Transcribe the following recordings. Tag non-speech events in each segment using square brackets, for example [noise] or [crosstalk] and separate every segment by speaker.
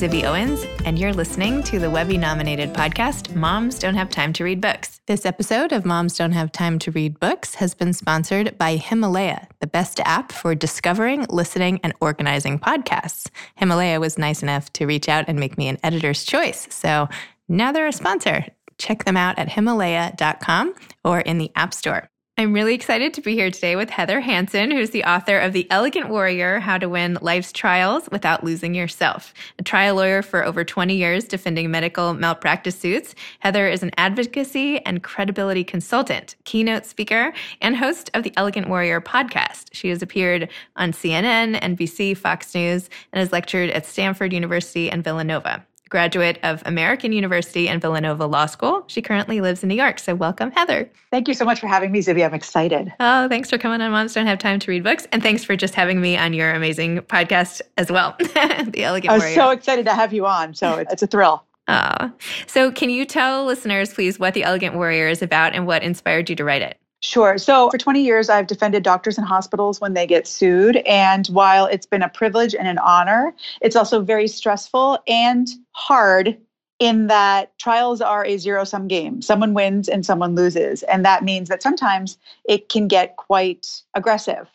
Speaker 1: Zibby Owens, and you're listening to the Webby nominated podcast, Moms Don't Have Time to Read Books. This episode of Moms Don't Have Time to Read Books has been sponsored by Himalaya, the best app for discovering, listening, and organizing podcasts. Himalaya was nice enough to reach out and make me an editor's choice. So now they're a sponsor. Check them out at Himalaya.com or in the App Store. I'm really excited to be here today with Heather Hansen, who's the author of The Elegant Warrior How to Win Life's Trials Without Losing Yourself. A trial lawyer for over 20 years defending medical malpractice suits, Heather is an advocacy and credibility consultant, keynote speaker, and host of the Elegant Warrior podcast. She has appeared on CNN, NBC, Fox News, and has lectured at Stanford University and Villanova graduate of American University and Villanova Law School. She currently lives in New York. So, welcome, Heather.
Speaker 2: Thank you so much for having me, Zibby. I'm excited.
Speaker 1: Oh, thanks for coming on Moms Don't Have Time to Read Books. And thanks for just having me on your amazing podcast as well, [laughs] The Elegant Warrior.
Speaker 2: I was
Speaker 1: Warrior.
Speaker 2: so excited to have you on. So, it's a thrill.
Speaker 1: Oh. So, can you tell listeners, please, what The Elegant Warrior is about and what inspired you to write it?
Speaker 2: Sure. So for 20 years, I've defended doctors and hospitals when they get sued. And while it's been a privilege and an honor, it's also very stressful and hard in that trials are a zero sum game. Someone wins and someone loses. And that means that sometimes it can get quite aggressive.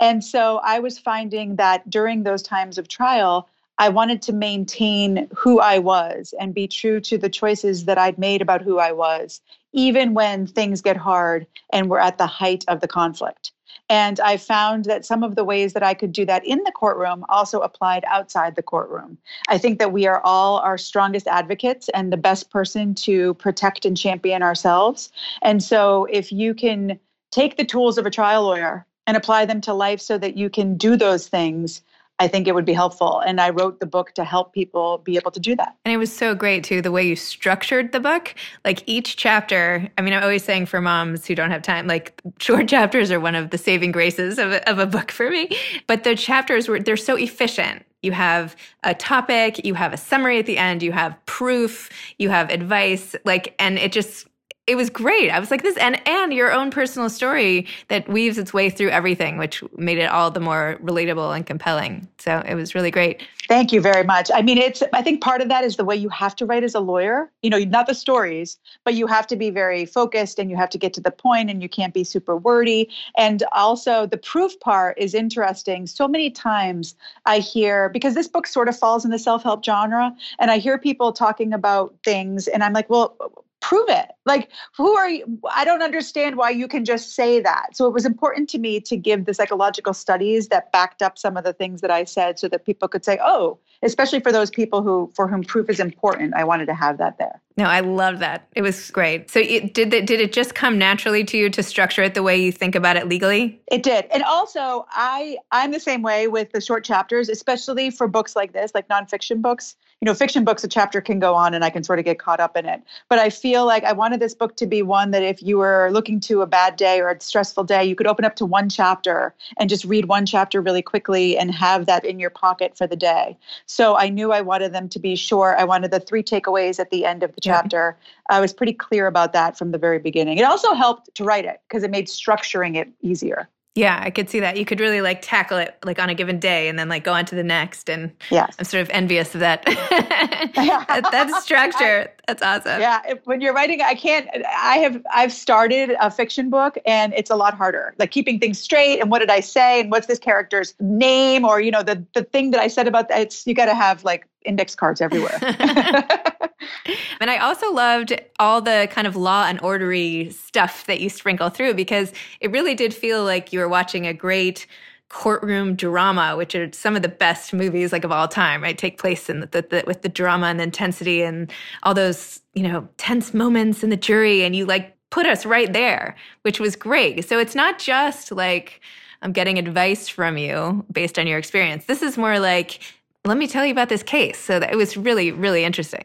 Speaker 2: And so I was finding that during those times of trial, I wanted to maintain who I was and be true to the choices that I'd made about who I was, even when things get hard and we're at the height of the conflict. And I found that some of the ways that I could do that in the courtroom also applied outside the courtroom. I think that we are all our strongest advocates and the best person to protect and champion ourselves. And so if you can take the tools of a trial lawyer and apply them to life so that you can do those things, I think it would be helpful. And I wrote the book to help people be able to do that.
Speaker 1: And it was so great too, the way you structured the book. Like each chapter, I mean, I'm always saying for moms who don't have time, like short [laughs] chapters are one of the saving graces of a, of a book for me. But the chapters were, they're so efficient. You have a topic, you have a summary at the end, you have proof, you have advice, like, and it just, it was great. I was like this and and your own personal story that weaves its way through everything, which made it all the more relatable and compelling. So it was really great.
Speaker 2: Thank you very much. I mean, it's I think part of that is the way you have to write as a lawyer. You know, not the stories, but you have to be very focused and you have to get to the point and you can't be super wordy. And also the proof part is interesting. So many times I hear because this book sort of falls in the self-help genre and I hear people talking about things and I'm like, well, prove it. Like, who are you? I don't understand why you can just say that. So it was important to me to give the psychological studies that backed up some of the things that I said so that people could say, oh, especially for those people who for whom proof is important. I wanted to have that there.
Speaker 1: No, I love that. It was great. So it, did it, did it just come naturally to you to structure it the way you think about it legally?
Speaker 2: It did. And also I I'm the same way with the short chapters, especially for books like this, like nonfiction books. You know, fiction books, a chapter can go on and I can sort of get caught up in it. But I feel like I wanted this book to be one that if you were looking to a bad day or a stressful day, you could open up to one chapter and just read one chapter really quickly and have that in your pocket for the day. So I knew I wanted them to be short. I wanted the three takeaways at the end of the chapter. I was pretty clear about that from the very beginning. It also helped to write it because it made structuring it easier.
Speaker 1: Yeah, I could see that. You could really like tackle it like on a given day and then like go on to the next. And
Speaker 2: yes.
Speaker 1: I'm sort of envious of that. [laughs] that, that structure. That's awesome.
Speaker 2: Yeah. If, when you're writing, I can't, I have, I've started a fiction book and it's a lot harder, like keeping things straight. And what did I say? And what's this character's name? Or, you know, the, the thing that I said about that, it's, you got to have like index cards everywhere. [laughs] [laughs] [laughs]
Speaker 1: and I also loved all the kind of law and ordery stuff that you sprinkle through because it really did feel like you were watching a great courtroom drama, which are some of the best movies like of all time, right? Take place in the, the, the, with the drama and the intensity and all those, you know, tense moments in the jury. And you like put us right there, which was great. So it's not just like, I'm getting advice from you based on your experience. This is more like, let me tell you about this case. So that it was really, really interesting.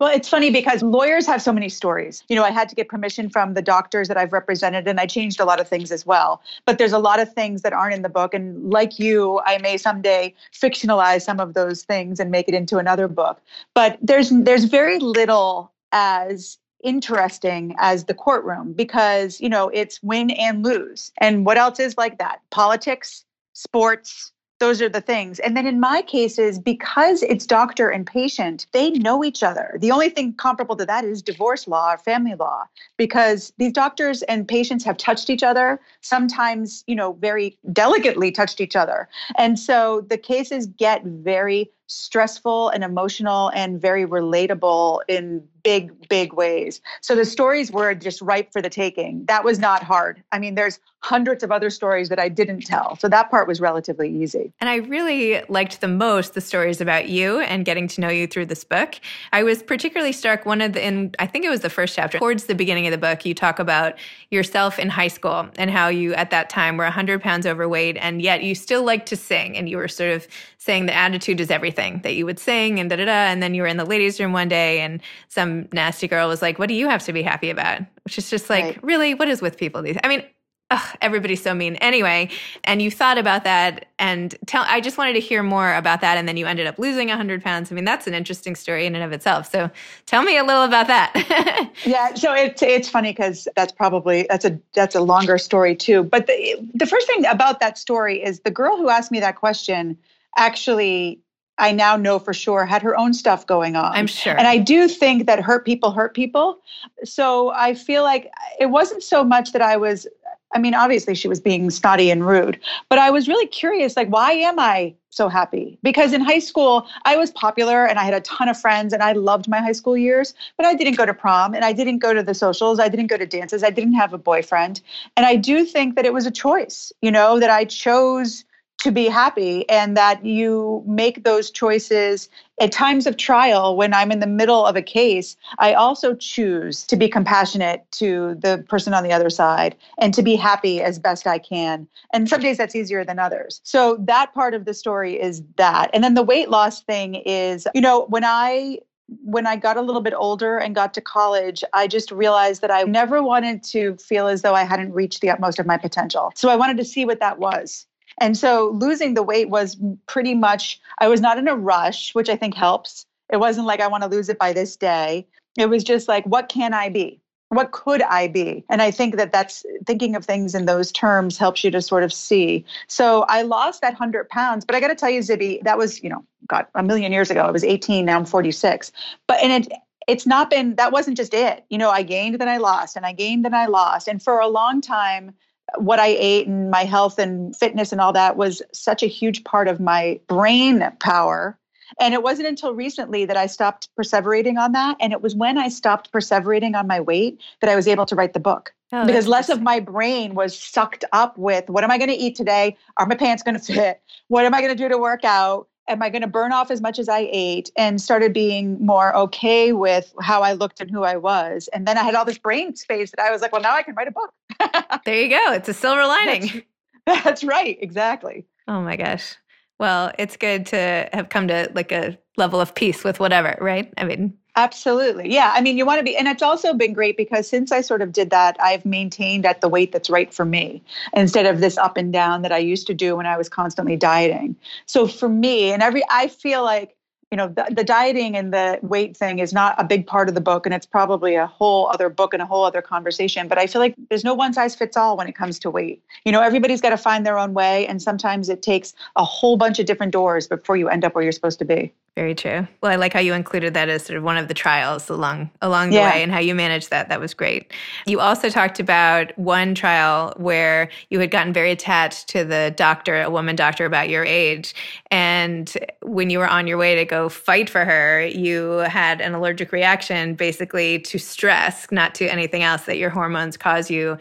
Speaker 2: Well, it's funny because lawyers have so many stories. You know, I had to get permission from the doctors that I've represented, and I changed a lot of things as well. But there's a lot of things that aren't in the book. And like you, I may someday fictionalize some of those things and make it into another book. But there's there's very little as interesting as the courtroom because, you know, it's win and lose. And what else is like that? Politics, sports, those are the things. And then in my cases, because it's doctor and patient, they know each other. The only thing comparable to that is divorce law or family law, because these doctors and patients have touched each other, sometimes, you know, very delicately touched each other. And so the cases get very stressful and emotional and very relatable in big, big ways. So the stories were just ripe for the taking. That was not hard. I mean, there's hundreds of other stories that I didn't tell. So that part was relatively easy.
Speaker 1: And I really liked the most the stories about you and getting to know you through this book. I was particularly struck one of the in I think it was the first chapter towards the beginning of the book you talk about yourself in high school and how you at that time were 100 pounds overweight and yet you still liked to sing and you were sort of saying that attitude is everything that you would sing and da da da and then you were in the ladies room one day and some nasty girl was like what do you have to be happy about which is just like right. really what is with people these I mean Ugh, everybody's so mean. Anyway, and you thought about that, and tell. I just wanted to hear more about that, and then you ended up losing hundred pounds. I mean, that's an interesting story in and of itself. So, tell me a little about that. [laughs]
Speaker 2: yeah, so it's it's funny because that's probably that's a that's a longer story too. But the the first thing about that story is the girl who asked me that question actually I now know for sure had her own stuff going on.
Speaker 1: I'm sure.
Speaker 2: And I do think that hurt people hurt people. So I feel like it wasn't so much that I was I mean, obviously she was being snotty and rude, but I was really curious like, why am I so happy? Because in high school, I was popular and I had a ton of friends and I loved my high school years, but I didn't go to prom and I didn't go to the socials. I didn't go to dances. I didn't have a boyfriend. And I do think that it was a choice, you know, that I chose to be happy and that you make those choices at times of trial when i'm in the middle of a case i also choose to be compassionate to the person on the other side and to be happy as best i can and some days that's easier than others so that part of the story is that and then the weight loss thing is you know when i when I got a little bit older and got to college, I just realized that I never wanted to feel as though I hadn't reached the utmost of my potential. So I wanted to see what that was. And so losing the weight was pretty much, I was not in a rush, which I think helps. It wasn't like I want to lose it by this day. It was just like, what can I be? What could I be? And I think that that's thinking of things in those terms helps you to sort of see. So I lost that 100 pounds, but I got to tell you, Zibby, that was, you know, got a million years ago. I was 18, now I'm 46. But, and it, it's not been, that wasn't just it. You know, I gained, then I lost, and I gained, then I lost. And for a long time, what I ate and my health and fitness and all that was such a huge part of my brain power. And it wasn't until recently that I stopped perseverating on that. And it was when I stopped perseverating on my weight that I was able to write the book. Oh, because less of my brain was sucked up with what am I going to eat today? Are my pants going to fit? What am I going to do to work out? am I going to burn off as much as I ate? And started being more okay with how I looked and who I was. And then I had all this brain space that I was like, well, now I can write a book. [laughs]
Speaker 1: there you go. It's a silver lining.
Speaker 2: That's, [laughs] that's right. Exactly.
Speaker 1: Oh my gosh. Well, it's good to have come to like a level of peace with whatever, right? I mean,
Speaker 2: Absolutely. Yeah. I mean, you want to be, and it's also been great because since I sort of did that, I've maintained at the weight that's right for me instead of this up and down that I used to do when I was constantly dieting. So for me, and every, I feel like you know the, the, dieting and the weight thing is not a big part of the book and it's probably a whole other book and a whole other conversation but i feel like there's no one size fits all when it comes to weight. You know everybody's got to find their own way and sometimes it takes a whole bunch of different doors before you end up where you're supposed to be
Speaker 1: very true. Well i like how you included that as sort of one of the trials along along the yeah. way and how you managed that. That was great. You also talked about one trial where you had gotten very attached to the doctor a woman doctor about your age. And when you were on your way to go go fight for her, you had an allergic reaction basically to stress, not to anything else that your hormones cause you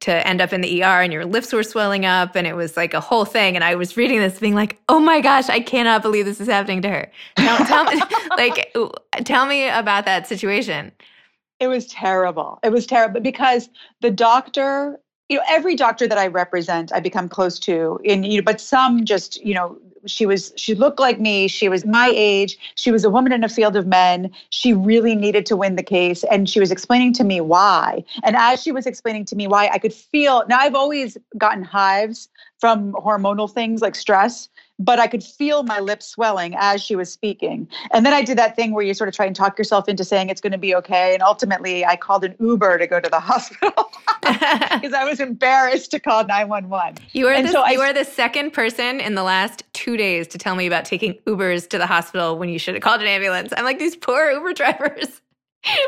Speaker 1: to end up in the ER and your lips were swelling up and it was like a whole thing. And I was reading this being like, oh my gosh, I cannot believe this is happening to her. Tell, tell me, [laughs] [laughs] like, tell me about that situation.
Speaker 2: It was terrible. It was terrible because the doctor you know every doctor that i represent i become close to in, you know but some just you know she was she looked like me. She was my age. She was a woman in a field of men. She really needed to win the case and she was explaining to me why. And as she was explaining to me why i could feel now i've always gotten hives from hormonal things like stress but I could feel my lips swelling as she was speaking. And then I did that thing where you sort of try and talk yourself into saying it's going to be okay. And ultimately, I called an Uber to go to the [laughs] hospital [laughs] because I was embarrassed to call 911.
Speaker 1: You are, the, so you I, are the second person in the last two days to tell me about taking Ubers to the hospital when you should have called an ambulance. I'm like, these poor Uber drivers.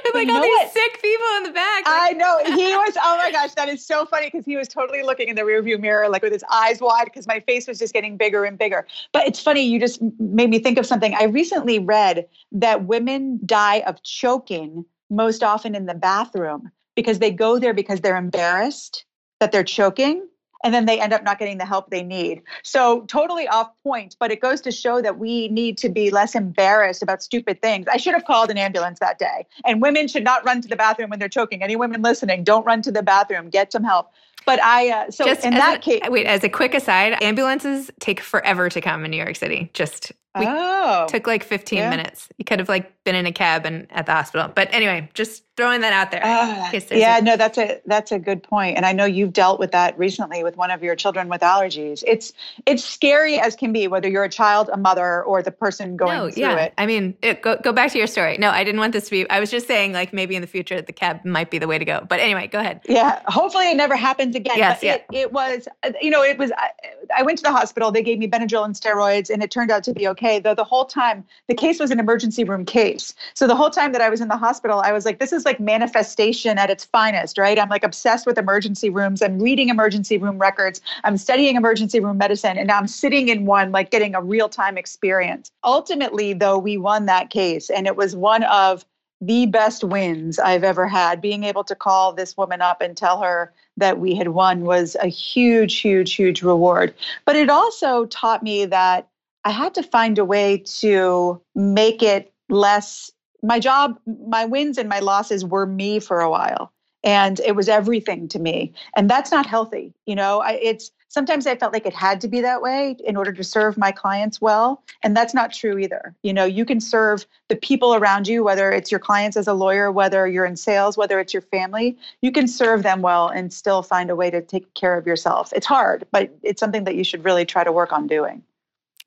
Speaker 1: With like all these what? sick people in the back.
Speaker 2: I know. He [laughs] was, oh my gosh, that is so funny because he was totally looking in the rearview mirror, like with his eyes wide, because my face was just getting bigger and bigger. But it's funny, you just made me think of something. I recently read that women die of choking most often in the bathroom because they go there because they're embarrassed that they're choking and then they end up not getting the help they need. So totally off point, but it goes to show that we need to be less embarrassed about stupid things. I should have called an ambulance that day. And women should not run to the bathroom when they're choking. Any women listening, don't run to the bathroom. Get some help. But I uh, so Just in that
Speaker 1: a,
Speaker 2: case,
Speaker 1: wait. As a quick aside, ambulances take forever to come in New York City. Just we oh, took like 15 yeah. minutes. You could have like been in a cab and at the hospital. But anyway, just throwing that out there. Uh,
Speaker 2: yeah, a- no, that's a that's a good point. And I know you've dealt with that recently with one of your children with allergies. It's it's scary as can be, whether you're a child, a mother, or the person going no, through
Speaker 1: yeah.
Speaker 2: it.
Speaker 1: I mean, it, go go back to your story. No, I didn't want this to be. I was just saying, like maybe in the future, the cab might be the way to go. But anyway, go ahead.
Speaker 2: Yeah, hopefully it never happens again.
Speaker 1: Yes,
Speaker 2: but
Speaker 1: yeah.
Speaker 2: It, it was, you know, it was. I, I went to the hospital. They gave me Benadryl and steroids, and it turned out to be okay. Though the whole time the case was an emergency room case, so the whole time that I was in the hospital, I was like, this is like manifestation at its finest, right? I'm like obsessed with emergency rooms. I'm reading emergency room records. I'm studying emergency room medicine. And now I'm sitting in one, like getting a real time experience. Ultimately, though, we won that case. And it was one of the best wins I've ever had. Being able to call this woman up and tell her that we had won was a huge, huge, huge reward. But it also taught me that I had to find a way to make it less my job, my wins and my losses were me for a while. And it was everything to me. And that's not healthy. You know, I, it's sometimes I felt like it had to be that way in order to serve my clients well. And that's not true either. You know, you can serve the people around you, whether it's your clients as a lawyer, whether you're in sales, whether it's your family, you can serve them well and still find a way to take care of yourself. It's hard, but it's something that you should really try to work on doing.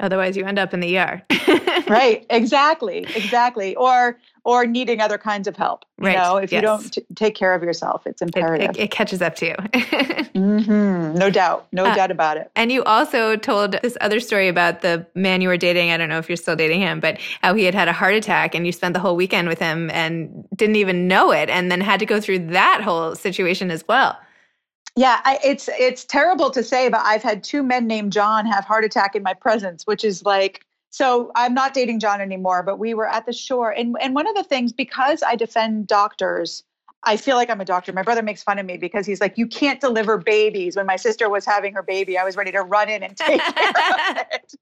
Speaker 1: Otherwise, you end up in the ER. [laughs]
Speaker 2: right. Exactly. Exactly. Or or needing other kinds of help. You right. know, if yes. you don't t- take care of yourself, it's imperative.
Speaker 1: It, it, it catches up to you. [laughs]
Speaker 2: mm-hmm. No doubt. No uh, doubt about it.
Speaker 1: And you also told this other story about the man you were dating. I don't know if you're still dating him, but how he had had a heart attack and you spent the whole weekend with him and didn't even know it and then had to go through that whole situation as well.
Speaker 2: Yeah, I, it's it's terrible to say, but I've had two men named John have heart attack in my presence, which is like so I'm not dating John anymore, but we were at the shore. And and one of the things because I defend doctors, I feel like I'm a doctor. My brother makes fun of me because he's like, you can't deliver babies. When my sister was having her baby, I was ready to run in and take [laughs] care of it.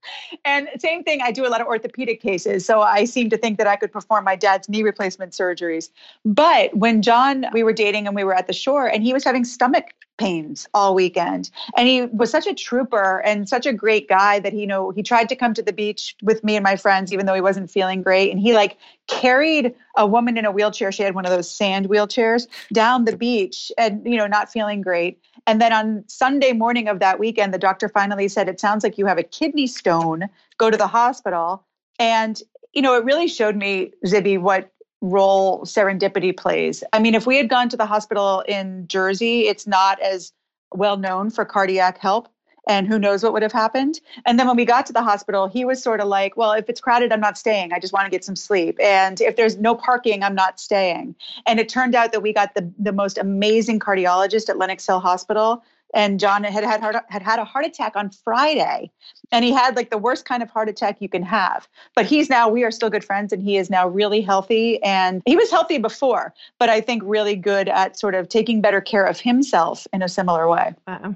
Speaker 2: And same thing, I do a lot of orthopedic cases. So I seem to think that I could perform my dad's knee replacement surgeries. But when John, we were dating and we were at the shore and he was having stomach pains all weekend. And he was such a trooper and such a great guy that he, you know, he tried to come to the beach with me and my friends, even though he wasn't feeling great. And he like carried a woman in a wheelchair. She had one of those sand wheelchairs down the beach and, you know, not feeling great. And then on Sunday morning of that weekend, the doctor finally said, It sounds like you have a kidney stone. Go to the hospital. And, you know, it really showed me, Zibby, what role serendipity plays. I mean, if we had gone to the hospital in Jersey, it's not as well known for cardiac help. And who knows what would have happened. And then when we got to the hospital, he was sort of like, well, if it's crowded, I'm not staying. I just want to get some sleep. And if there's no parking, I'm not staying. And it turned out that we got the, the most amazing cardiologist at Lenox Hill Hospital and John had had, had had a heart attack on Friday, and he had like the worst kind of heart attack you can have. But he's now we are still good friends, and he is now really healthy. And he was healthy before, but I think really good at sort of taking better care of himself in a similar way.
Speaker 1: Wow.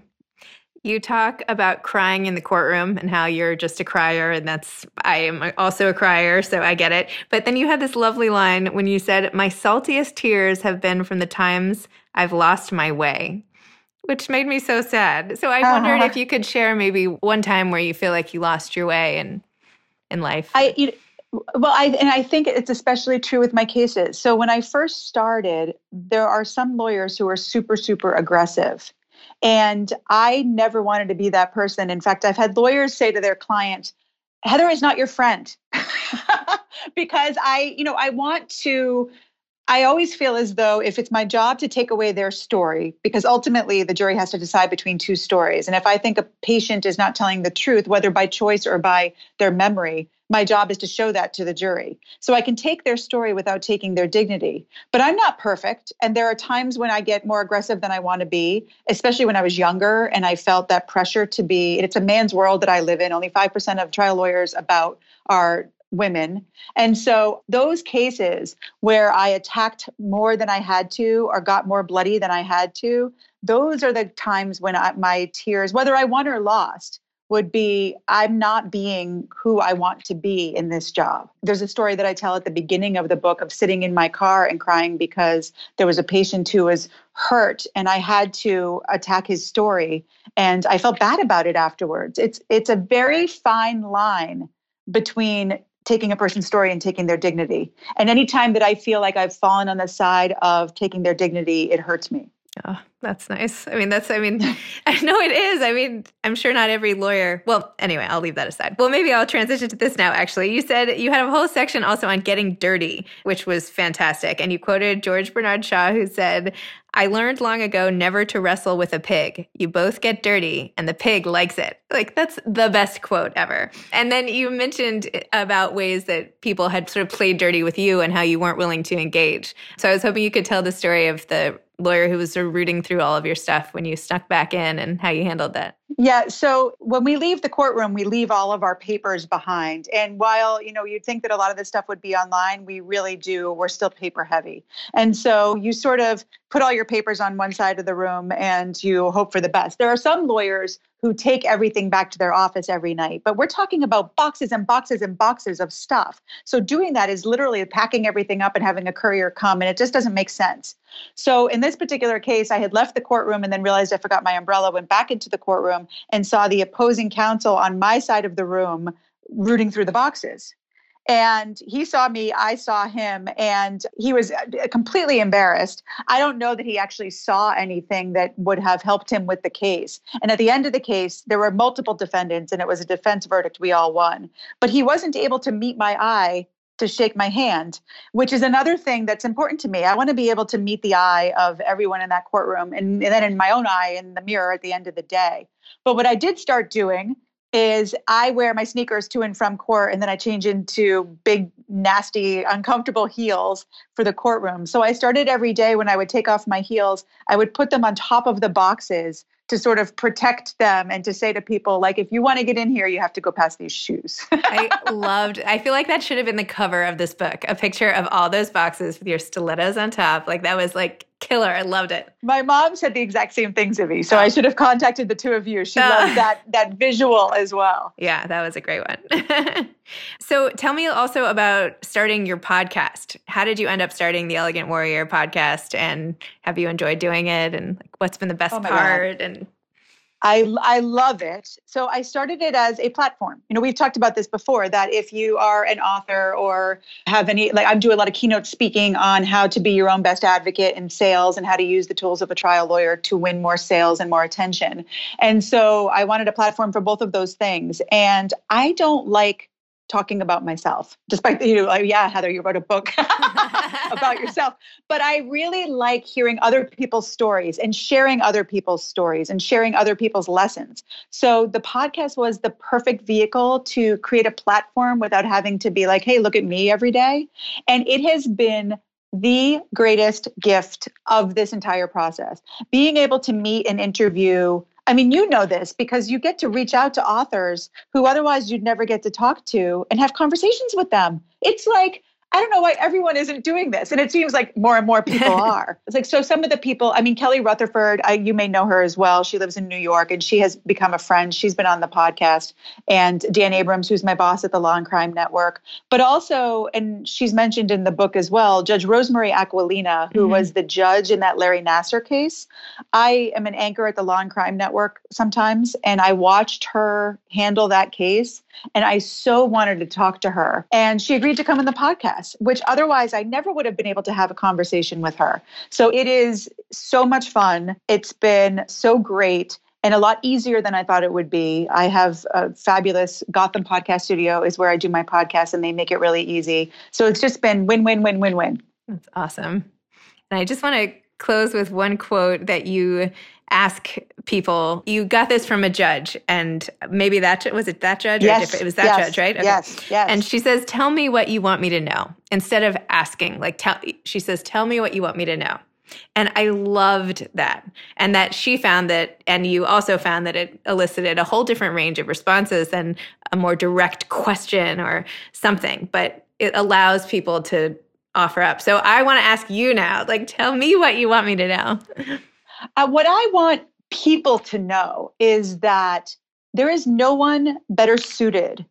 Speaker 1: You talk about crying in the courtroom and how you're just a crier, and that's I am also a crier, so I get it. But then you had this lovely line when you said, "My saltiest tears have been from the times I've lost my way." Which made me so sad. So I uh-huh. wondered if you could share maybe one time where you feel like you lost your way in in life.
Speaker 2: I you well, I and I think it's especially true with my cases. So when I first started, there are some lawyers who are super super aggressive. And I never wanted to be that person. In fact, I've had lawyers say to their client, Heather is not your friend. [laughs] because I, you know, I want to I always feel as though if it's my job to take away their story, because ultimately the jury has to decide between two stories. And if I think a patient is not telling the truth, whether by choice or by their memory, my job is to show that to the jury. So I can take their story without taking their dignity. But I'm not perfect. And there are times when I get more aggressive than I want to be, especially when I was younger and I felt that pressure to be. It's a man's world that I live in. Only 5% of trial lawyers about are women. And so those cases where I attacked more than I had to or got more bloody than I had to, those are the times when I, my tears, whether I won or lost, would be I'm not being who I want to be in this job. There's a story that I tell at the beginning of the book of sitting in my car and crying because there was a patient who was hurt and I had to attack his story and I felt bad about it afterwards. It's it's a very fine line between taking a person's story and taking their dignity. And anytime that I feel like I've fallen on the side of taking their dignity, it hurts me.
Speaker 1: Oh, that's nice. I mean, that's, I mean, [laughs] I know it is. I mean, I'm sure not every lawyer. Well, anyway, I'll leave that aside. Well, maybe I'll transition to this now, actually. You said you had a whole section also on getting dirty, which was fantastic. And you quoted George Bernard Shaw, who said, I learned long ago never to wrestle with a pig. You both get dirty and the pig likes it. Like, that's the best quote ever. And then you mentioned about ways that people had sort of played dirty with you and how you weren't willing to engage. So I was hoping you could tell the story of the lawyer who was sort of rooting through all of your stuff when you snuck back in and how you handled that.
Speaker 2: Yeah, so when we leave the courtroom, we leave all of our papers behind. And while, you know, you'd think that a lot of this stuff would be online, we really do. We're still paper heavy. And so you sort of put all your papers on one side of the room and you hope for the best. There are some lawyers who take everything back to their office every night. But we're talking about boxes and boxes and boxes of stuff. So doing that is literally packing everything up and having a courier come, and it just doesn't make sense. So in this particular case, I had left the courtroom and then realized I forgot my umbrella, went back into the courtroom and saw the opposing counsel on my side of the room rooting through the boxes. And he saw me, I saw him, and he was uh, completely embarrassed. I don't know that he actually saw anything that would have helped him with the case. And at the end of the case, there were multiple defendants, and it was a defense verdict. We all won. But he wasn't able to meet my eye to shake my hand, which is another thing that's important to me. I want to be able to meet the eye of everyone in that courtroom and, and then in my own eye in the mirror at the end of the day. But what I did start doing is I wear my sneakers to and from court and then I change into big, nasty, uncomfortable heels for the courtroom. So I started every day when I would take off my heels, I would put them on top of the boxes to sort of protect them and to say to people like if you want to get in here you have to go past these shoes [laughs]
Speaker 1: i loved i feel like that should have been the cover of this book a picture of all those boxes with your stilettos on top like that was like killer. I loved it.
Speaker 2: My mom said the exact same thing to me so oh. i should have contacted the two of you. She uh, loved that that visual as well.
Speaker 1: Yeah that was a great one. [laughs] So tell me also about starting your podcast. How did you end up starting the elegant warrior podcast and have you enjoyed doing it? And like, what's been the best oh part God. and
Speaker 2: I, I love it. So I started it as a platform. You know, we've talked about this before that if you are an author or have any, like I do a lot of keynote speaking on how to be your own best advocate in sales and how to use the tools of a trial lawyer to win more sales and more attention. And so I wanted a platform for both of those things. And I don't like talking about myself, despite you know, like, yeah, Heather, you wrote a book [laughs] about [laughs] yourself. But I really like hearing other people's stories and sharing other people's stories and sharing other people's lessons. So the podcast was the perfect vehicle to create a platform without having to be like, hey, look at me every day. And it has been the greatest gift of this entire process. Being able to meet and interview I mean, you know this because you get to reach out to authors who otherwise you'd never get to talk to and have conversations with them. It's like I don't know why everyone isn't doing this. And it seems like more and more people [laughs] are. It's like, so some of the people, I mean, Kelly Rutherford, I, you may know her as well. She lives in New York and she has become a friend. She's been on the podcast. And Dan Abrams, who's my boss at the Law and Crime Network. But also, and she's mentioned in the book as well, Judge Rosemary Aquilina, who mm-hmm. was the judge in that Larry Nassar case. I am an anchor at the Law and Crime Network sometimes, and I watched her handle that case. And I so wanted to talk to her. And she agreed to come on the podcast, which otherwise I never would have been able to have a conversation with her. So it is so much fun. It's been so great and a lot easier than I thought it would be. I have a fabulous Gotham podcast studio is where I do my podcast and they make it really easy. So it's just been win win win win win.
Speaker 1: That's awesome. And I just want to close with one quote that you ask people. You got this from a judge, and maybe that was it. That judge,
Speaker 2: yes,
Speaker 1: it was that
Speaker 2: yes,
Speaker 1: judge, right?
Speaker 2: Okay. Yes, yes.
Speaker 1: And she says, "Tell me what you want me to know." Instead of asking, like, tell. She says, "Tell me what you want me to know." And I loved that. And that she found that, and you also found that it elicited a whole different range of responses than a more direct question or something. But it allows people to offer up. So I want to ask you now, like, tell me what you want me to know. [laughs]
Speaker 2: Uh, what I want people to know is that there is no one better suited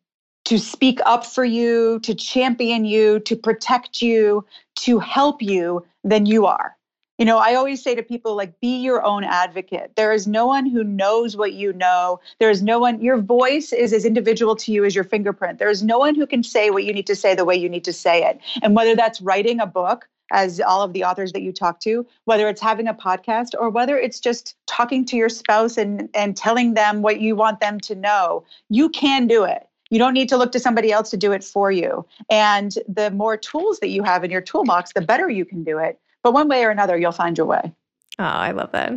Speaker 2: to speak up for you, to champion you, to protect you, to help you than you are. You know, I always say to people, like, be your own advocate. There is no one who knows what you know. There is no one, your voice is as individual to you as your fingerprint. There is no one who can say what you need to say the way you need to say it. And whether that's writing a book, as all of the authors that you talk to, whether it's having a podcast or whether it's just talking to your spouse and, and telling them what you want them to know, you can do it. You don't need to look to somebody else to do it for you. And the more tools that you have in your toolbox, the better you can do it. But one way or another, you'll find your way.
Speaker 1: Oh, I love that.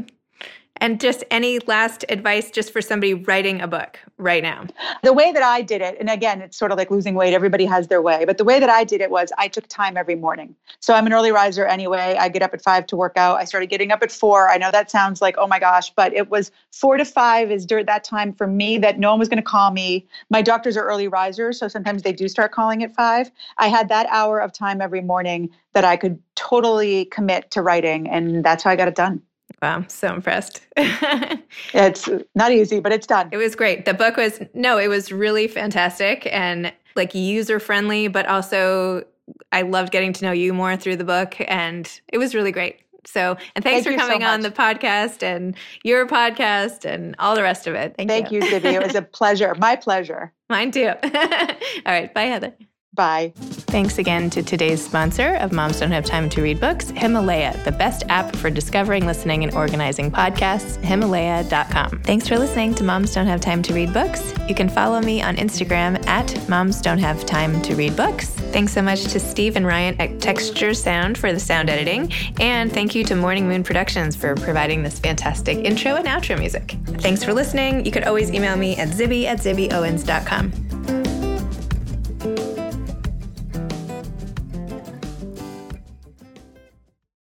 Speaker 1: And just any last advice just for somebody writing a book right now?
Speaker 2: The way that I did it, and again, it's sort of like losing weight, everybody has their way, but the way that I did it was I took time every morning. So I'm an early riser anyway. I get up at five to work out. I started getting up at four. I know that sounds like, oh my gosh, but it was four to five is during that time for me that no one was going to call me. My doctors are early risers, so sometimes they do start calling at five. I had that hour of time every morning that I could totally commit to writing, and that's how I got it done.
Speaker 1: Wow, so impressed. [laughs]
Speaker 2: it's not easy, but it's done.
Speaker 1: It was great. The book was, no, it was really fantastic and like user friendly, but also I loved getting to know you more through the book and it was really great. So, and thanks Thank for coming so on the podcast and your podcast and all the rest of it.
Speaker 2: Thank, Thank you, you It was a [laughs] pleasure. My pleasure.
Speaker 1: Mine too. [laughs] all right. Bye, Heather.
Speaker 2: Bye.
Speaker 1: Thanks again to today's sponsor of Moms Don't Have Time to Read Books, Himalaya, the best app for discovering, listening, and organizing podcasts, Himalaya.com. Thanks for listening to Moms Don't Have Time to Read Books. You can follow me on Instagram at Moms Don't Have Time to Read Books. Thanks so much to Steve and Ryan at Texture Sound for the sound editing. And thank you to Morning Moon Productions for providing this fantastic intro and outro music. Thanks for listening. You could always email me at zibby at zibbyowens.com.